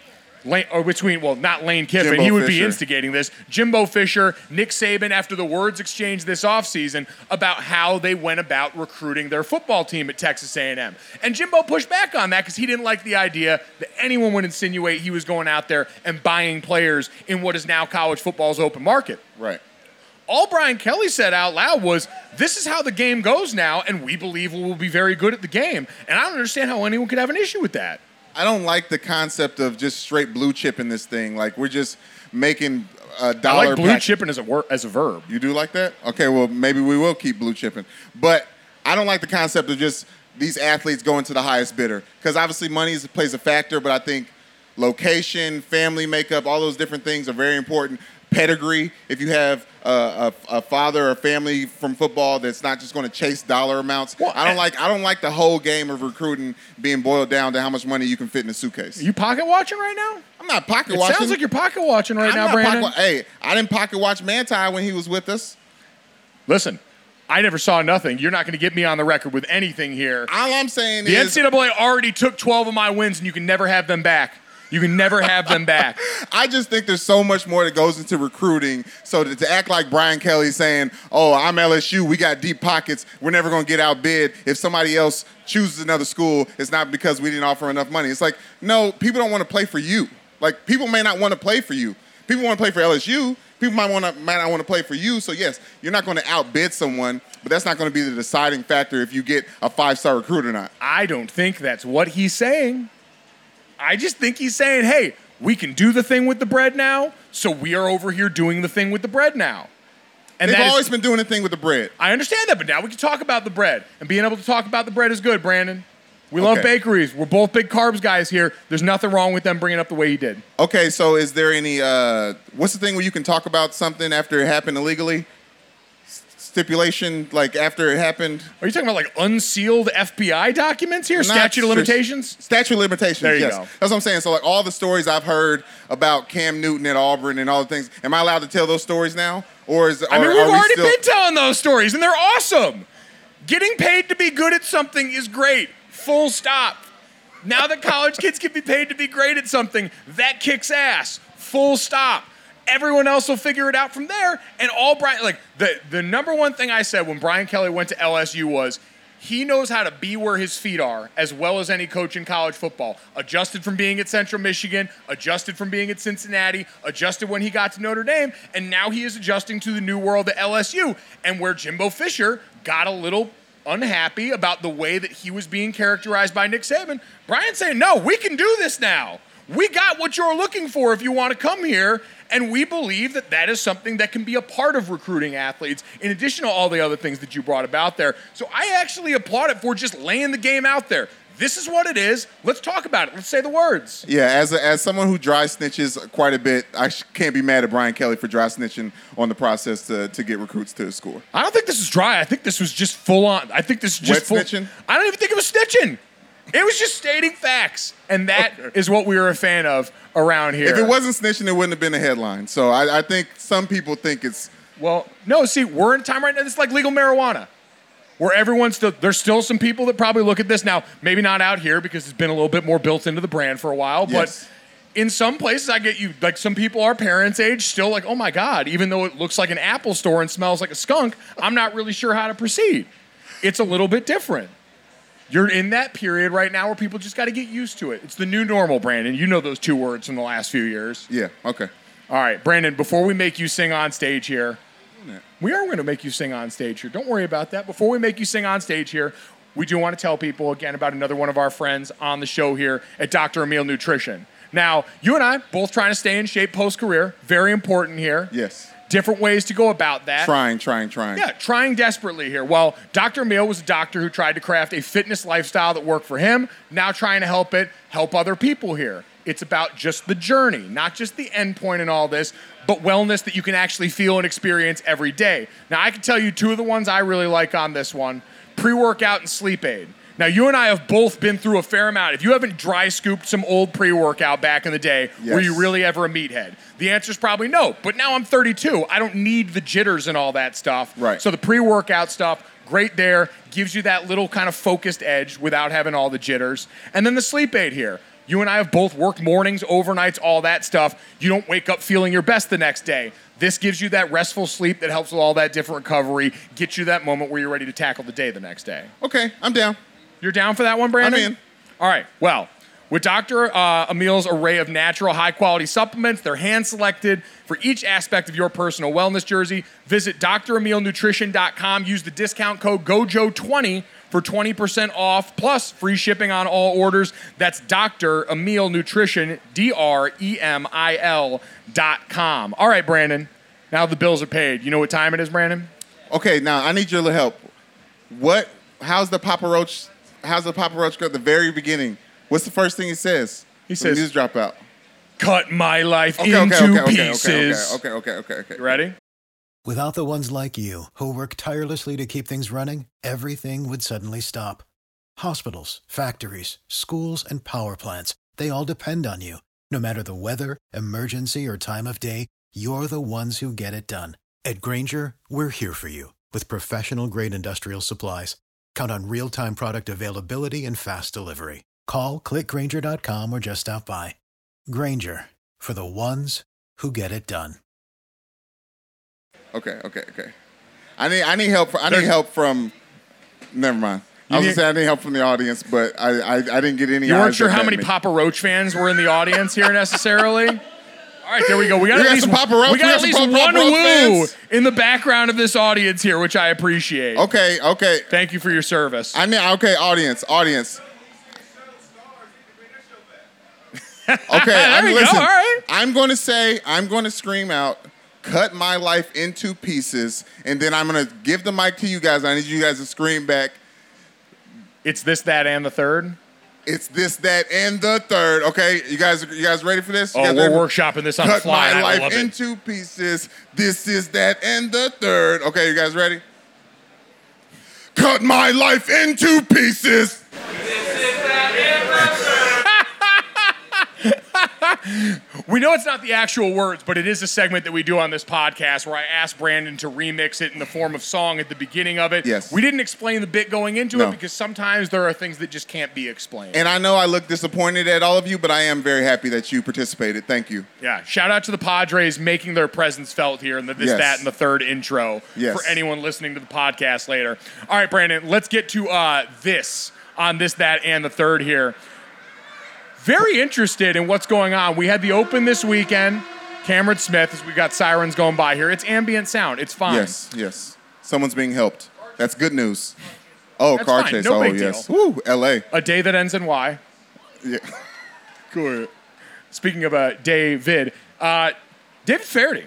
Lane, or between, well, not Lane Kiffin. Jimbo he would be instigating this. Jimbo Fisher, Nick Saban, after the words exchanged this offseason about how they went about recruiting their football team at Texas A&M. And Jimbo pushed back on that because he didn't like the idea that anyone would insinuate he was going out there and buying players in what is now college football's open market. Right. All Brian Kelly said out loud was, This is how the game goes now, and we believe we will be very good at the game. And I don't understand how anyone could have an issue with that. I don't like the concept of just straight blue chip in this thing. Like we're just making a dollar. like blue pack- chipping as a, wor- as a verb. You do like that? Okay, well maybe we will keep blue chipping. But I don't like the concept of just these athletes going to the highest bidder because obviously money is, plays a factor. But I think location, family makeup, all those different things are very important. Pedigree, if you have a, a, a father or family from football that's not just going to chase dollar amounts. Well, I don't and- like I don't like the whole game of recruiting being boiled down to how much money you can fit in a suitcase. you pocket watching right now? I'm not pocket It watching. sounds like you're pocket watching right I'm now, Brandon. pocket- hey, I didn't pocket watch Manti when he was with us. Listen, I never saw nothing. You're not going to get me on the record with anything here. All I'm saying The is, NCAA already took 12 of my wins, and you can never have them back. You can never have them back. I just think there's so much more that goes into recruiting. So to, to act like Brian Kelly saying, "Oh, I'm LSU, we got deep pockets, we're never going to get outbid." If somebody else chooses another school, it's not because we didn't offer enough money. It's like, no, people don't want to play for you. Like people may not want to play for you. People want to play for LSU. People might want to might not want to play for you. So yes, you're not going to outbid someone, but that's not going to be the deciding factor if you get a five star recruit or not. I don't think that's what he's saying. I just think he's saying, hey, we can do the thing with the bread now, so we are over here doing the thing with the bread now. And They've that is- always been doing the thing with the bread. I understand that, but now we can talk about the bread. And being able to talk about the bread is good, Brandon. We love Okay. bakeries. We're both big carbs guys here. There's nothing wrong with them bringing up the way he did. Okay, so is there any uh what's the thing where you can talk about something after it happened illegally? Stipulation like after it happened? Are you talking about like unsealed FBI documents here? Statute of Not- limitations? Statute of limitations. There you yes. go. That's what I'm saying. So like all the stories I've heard about Cam Newton at Auburn and all the things, am I allowed to tell those stories now? Or is I mean, we've are we already still- been telling those stories, and they're awesome. Getting paid to be good at something is great. Full stop. Now that college kids can be paid to be great at something, that kicks ass. Full stop. Everyone else will figure it out from there. And all Brian, like the the number one thing I said when Brian Kelly went to LSU was he knows how to be where his feet are as well as any coach in college football. Adjusted from being at Central Michigan, adjusted from being at Cincinnati, adjusted when he got to Notre Dame, and now he is adjusting to the new world at LSU. And where Jimbo Fisher got a little unhappy about the way that he was being characterized by Nick Saban, Brian's saying, no, we can do this now. We got what you're looking for if you want to come here. And we believe that that is something that can be a part of recruiting athletes, in addition to all the other things that you brought about there. So I actually applaud it for just laying the game out there. This is what it is. Let's talk about it. Let's say the words. Yeah, as a, as someone who dry snitches quite a bit, I sh- can't be mad at Brian Kelly for dry snitching on the process to, to get recruits to the school. I don't think this is dry. I think this was just full on. I think this is just Wet full. snitching? I don't even think it was snitching. It was just stating facts, and that is what we were a fan of around here. If it wasn't snitching, it wouldn't have been a headline. So I, I think some people think it's Well, no, see, we're in time right now. It's like legal marijuana, where everyone's still. There's still some people that probably look at this now. Maybe not out here because it's been a little bit more built into the brand for a while, Yes. but in some places, I get you. Like some people our parents' age still like, oh my god, even though it looks like an Apple store and smells like a skunk, I'm not really sure how to proceed. It's a little bit different. You're in that period right now where people just got to get used to it. It's the new normal, Brandon. You know those two words from the last few years. yeah okay. All right, Brandon, before we make you sing on stage here, we are going to make you sing on stage here. Don't worry about that. Before we make you sing on stage here, we do want to tell people again about another one of our friends on the show here at Dr. Emil Nutrition. Now, you and I both trying to stay in shape post career. Very important here. Yes. Different ways to go about that. Trying, trying, trying. Yeah, trying desperately here. Well, Dr. Emil was a doctor who tried to craft a fitness lifestyle that worked for him, now trying to help it help other people here. It's about just the journey, not just the end point in all this, but wellness that you can actually feel and experience every day. Now, I can tell you two of the ones I really like on this one pre workout and sleep aid. Now, you and I have both been through a fair amount. If you haven't dry scooped some old pre workout back in the day, were you really ever a meathead? The answer is probably no. But now I'm 32. I don't need the jitters and all that stuff. Right. So the pre workout stuff, great there, gives you that little kind of focused edge without having all the jitters. And then the sleep aid here. You and I have both worked mornings, overnights, all that stuff. You don't wake up feeling your best the next day. This gives you that restful sleep that helps with all that different recovery, gets you that moment where you're ready to tackle the day the next day. Okay, I'm down. You're down for that one, Brandon? I'm in. All right. Well, with Dr. Uh, Emil's array of natural, high quality supplements, they're hand selected for each aspect of your personal wellness jersey. Visit dremilnutrition.com. Use the discount code GOJO20 for 20% off plus free shipping on all orders. That's Dr. Emil Nutrition, D R E M I L dot com. All right, Brandon. Now the bills are paid. You know what time it is, Brandon? Okay, now I need your little help. What? How's the Papa Roach? How's the Papa Roach go at the very beginning? What's the first thing he says? He says- the news drop out. Cut my life Okay, into okay, okay, okay, pieces. okay, okay, okay, okay, okay. You ready? Without the ones like you, who work tirelessly to keep things running, everything would suddenly stop. Hospitals, factories, schools, and power plants, they all depend on you. No matter the weather, emergency, or time of day, you're the ones who get it done. At Grainger, we're here for you with professional grade industrial supplies, count on real time product availability and fast delivery. Call clickgranger.com or just stop by. Grainger for the ones who get it done. Okay, okay, okay. I need I need help. I need help from. Never mind. I was need- gonna say I need help from the audience, but I I, I didn't get any. You weren't sure how many me. Papa Roach fans were in the audience here necessarily. All right, there we go. We got We at got least some Papa Roach- we we got at least one woo fans. in the background of this audience here, which I appreciate. Okay, okay. Thank you for your service. I mean, okay, audience, audience. Okay, I'm go, listen. right. I'm going to say, I'm going to scream out, cut my life into pieces, and then I'm going to give the mic to you guys. I need you guys to scream back. It's this, that, and the third. It's this, that, and the third. Okay, you guys, you guys ready for this? You Oh, guys we're ready workshopping this on the Cut fly. my I life love it. into pieces. This is that, and the third. Okay, you guys ready? Cut my life into pieces. We know it's not the actual words, but it is a segment that we do on this podcast where I ask Brandon to remix it in the form of song at the beginning of it. Yes. We didn't explain the bit going into No. it because sometimes there are things that just can't be explained. And I know I look disappointed at all of you, but I am very happy that you participated. Thank you. Yeah, shout out to the Padres making their presence felt here in the this, Yes. that, and the third intro Yes. for anyone listening to the podcast later. All right, Brandon, let's get to uh, this on this, that, and the third here. Very interested in what's going on. We had the open this weekend. Cameron Smith, as we've got sirens going by here. It's ambient sound. It's fine. Yes, yes. Someone's being helped. That's good news. Oh, That's car fine. chase. No oh, big yes. deal. Woo, LA. A day that ends in Y. Yeah. cool. Speaking of a uh, David, uh, David Feherty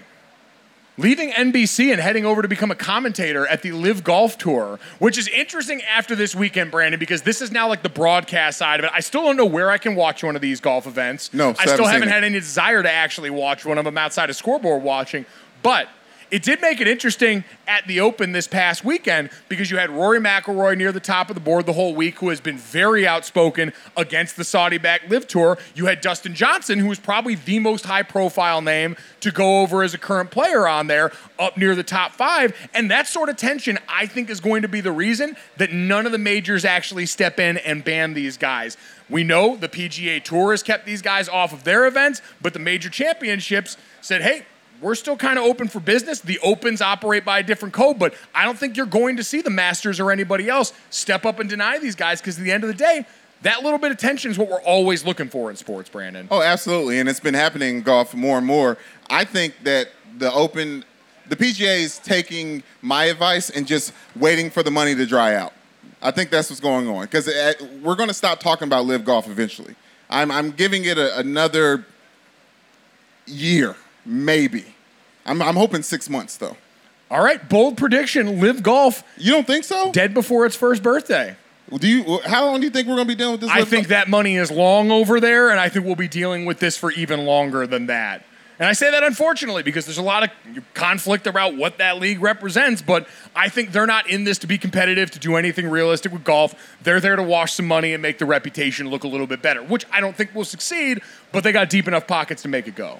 leaving NBC and heading over to become a commentator at the LIV Golf Tour, which is interesting after this weekend, Brandon, because this is now like the broadcast side of it. I still don't know where I can watch one of these golf events. No, I still still haven't haven't had any desire to actually watch one of them outside of scoreboard watching, but. It did make it interesting at the Open this past weekend because you had Rory McIlroy near the top of the board the whole week, who has been very outspoken against the Saudi-backed LIV Tour. You had Dustin Johnson, who was probably the most high-profile name to go over as a current player on there, up near the top five, and that sort of tension, I think, is going to be the reason that none of the majors actually step in and ban these guys. We know the PGA Tour has kept these guys off of their events, but the major championships said, "Hey." We're still kind of open for business. The opens operate by a different code, but I don't think you're going to see the Masters or anybody else step up and deny these guys because at the end of the day, that little bit of tension is what we're always looking for in sports, Brandon. Oh, absolutely. And it's been happening in golf more and more. I think that the open, the PGA is taking my advice and just waiting for the money to dry out. I think that's what's going on because eh, we're going to stop talking about LIV golf eventually. I'm, I'm giving it a, another year, maybe. I'm, I'm hoping six months though. All right, bold prediction: LIV Golf. You don't think so? Dead before its first birthday. Do you? How long do you think we're going to be dealing with this? I think Golf? that money is long over there, and I think we'll be dealing with this for even longer than that. And I say that unfortunately because there's a lot of conflict about what that league represents, but I think they're not in this to be competitive, to do anything realistic with golf. They're there to wash some money and make the reputation look a little bit better, which I don't think will succeed, but they got deep enough pockets to make it go.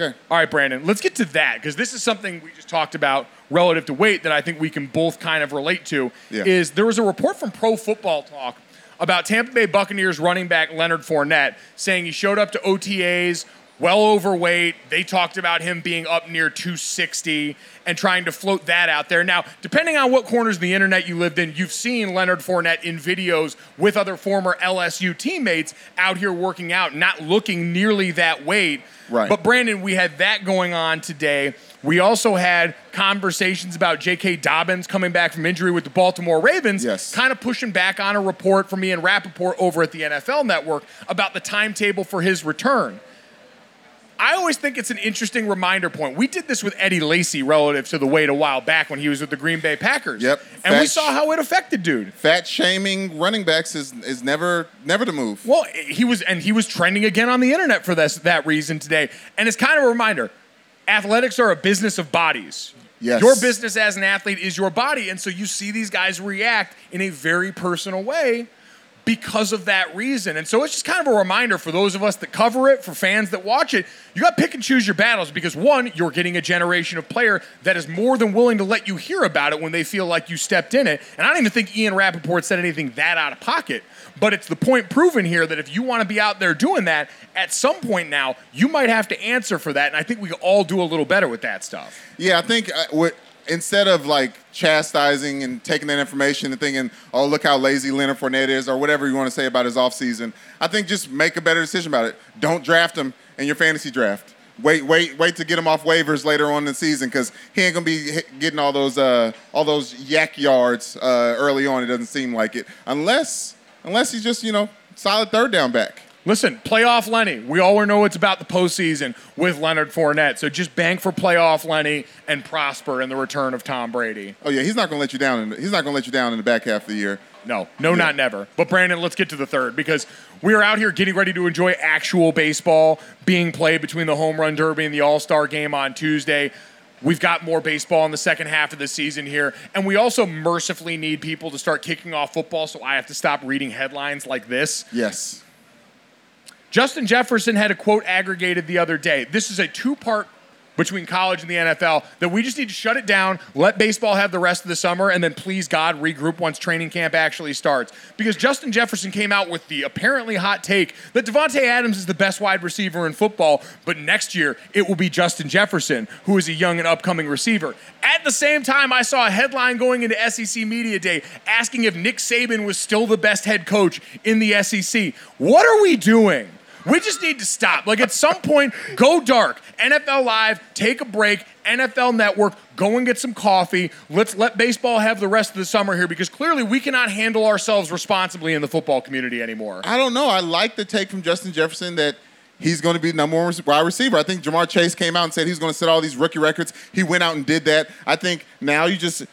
Okay. All right, Brandon, let's get to that because this is something we just talked about relative to weight that I think we can both kind of relate to. Yeah. Is there was a report from Pro Football Talk about Tampa Bay Buccaneers running back Leonard Fournette saying he showed up to OTAs well overweight. They talked about him being up near 260 and trying to float that out there. Now, depending on what corners of the internet you lived in, you've seen Leonard Fournette in videos with other former LSU teammates out here working out, not looking nearly that weight. Right. But Brandon, we had that going on today. We also had conversations about J.K. Dobbins coming back from injury with the Baltimore Ravens, Yes. kind of pushing back on a report from Ian Rapoport over at the NFL Network about the timetable for his return. I always think it's an interesting reminder point. We did this with Eddie Lacy relative to the weight a while back when he was with the Green Bay Packers. Yep. And we saw how it affected dude. Fat shaming running backs is is never never the move. Well, he was and he was trending again on the internet for this that reason today. And it's kind of a reminder. Athletics are a business of bodies. Yes. Your business as an athlete is your body, and so you see these guys react in a very personal way. Because of that reason. And so it's just kind of a reminder for those of us that cover it, for fans that watch it, you got to pick and choose your battles because one, you're getting a generation of player that is more than willing to let you hear about it when they feel like you stepped in it. And I don't even think Ian Rapoport said anything that out of pocket. But it's the point proven here that if you want to be out there doing that, at some point now, you might have to answer for that. And I think we all do a little better with that stuff. Yeah, I think uh, what, instead of like chastising and taking that information and thinking, oh, look how lazy Leonard Fournette is, or whatever you want to say about his offseason, I think just make a better decision about it. Don't draft him in your fantasy draft. Wait, wait, wait to get him off waivers later on in the season because he ain't gonna be getting all those uh, all those YAC yards uh, early on. It doesn't seem like it, unless unless he's just you know solid third down back. Listen, playoff Lenny. We all know it's about the postseason with Leonard Fournette. So just bank for playoff Lenny and prosper in the return of Tom Brady. Oh yeah, he's not gonna let you down. In the, he's not gonna let you down in the back half of the year. No, no, not never. But Brandon, let's get to the third because we are out here getting ready to enjoy actual baseball being played between the home run derby and the All Star game on Tuesday. We've got more baseball in the second half of the season here, and we also mercifully need people to start kicking off football. So I have to stop reading headlines like this. Yes. Justin Jefferson had a quote aggregated the other day. This is a two part between college and the NFL that we just need to shut it down, let baseball have the rest of the summer, and then please God regroup once training camp actually starts. Because Justin Jefferson came out with the apparently hot take that Davante Adams is the best wide receiver in football, but next year it will be Justin Jefferson, who is a young and upcoming receiver. At the same time, I saw a headline going into SEC Media Day asking if Nick Saban was still the best head coach in the SEC. What are we doing? We just need to stop. Like at some point, go dark. NFL Live, take a break. NFL Network, go and get some coffee. Let's let baseball have the rest of the summer here because clearly we cannot handle ourselves responsibly in the football community anymore. I don't know. I like the take from Justin Jefferson that he's going to be number one wide receiver. I think Ja'Marr Chase came out and said he's going to set all these rookie records. He went out and did that. I think now you just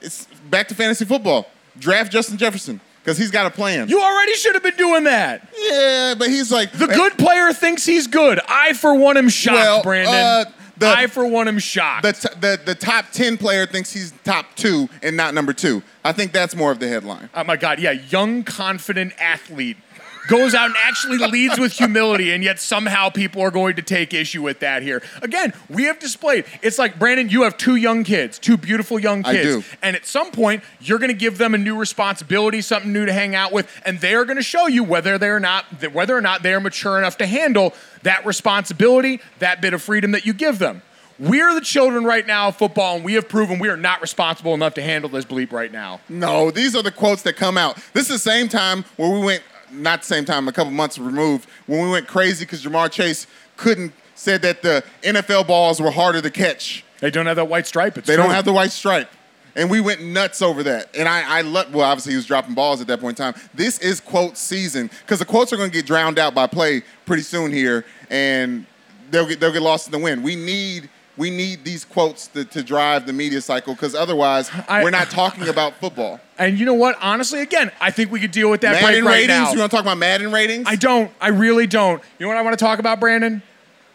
it's back to fantasy football. Draft Justin Jefferson because he's got a plan. You already should have been doing that. Yeah, but he's like The good player thinks he's good. I, for one, am shocked, Well, Brandon. uh, the- I, for one, am shocked. the, t- the the top ten player thinks he's top two and not number two. I think that's more of the headline. Oh my God, yeah, young, confident athlete goes out and actually leads with humility, and yet somehow people are going to take issue with that here. Again, we have displayed. It's like Brandon, you have two young kids, two beautiful young I kids, do. and at some point you're going to give them a new responsibility, something new to hang out with, and they are going to show you whether they're not whether or not they are mature enough to handle that responsibility, that bit of freedom that you give them. We're the children right now of football, and we have proven we are not responsible enough to handle this bleep right now. No, these are the quotes that come out. This is the same time where we went, not the same time, a couple months removed, when we went crazy because Ja'Marr Chase couldn't, said that the NFL balls were harder to catch. They don't have that white stripe. It's they true. don't have the white stripe. And we went nuts over that. And I, I love, well, obviously he was dropping balls at that point in time. This is quote season because the quotes are going to get drowned out by play pretty soon here, and they'll get, they'll get lost in the wind. We need. We need these quotes to, to drive the media cycle because otherwise I- we're not talking about football. And you know what? Honestly, again, I think we could deal with that Madden break right ratings? now. You want to talk about Madden ratings? I don't. I really don't. You know what I want to talk about, Brandon?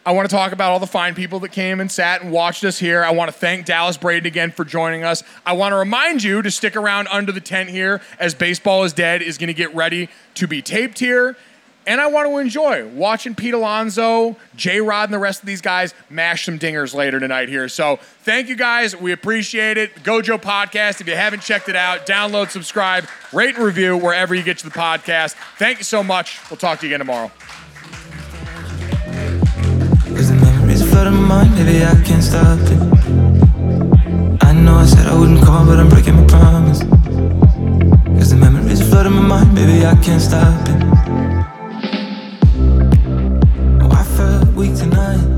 I want to talk about all the fine people that came and sat and watched us here. I want to thank Dallas Braden again for joining us. I want to remind you to stick around under the tent here as Baseball is Dead is going to get ready to be taped here. And I want to enjoy watching Pete Alonso, J Rod, and the rest of these guys mash some dingers later tonight here. So thank you guys. We appreciate it. Gojo Podcast. If you haven't checked it out, download, subscribe, rate, and review wherever you get to the podcast. Thank you so much. We'll talk to you again tomorrow. Cause the memories flood in my mind, baby, I can't stop it. I know I said I wouldn't call, but I'm breaking my promise. Cause the memories flood in my mind, baby, I can't stop it. week tonight.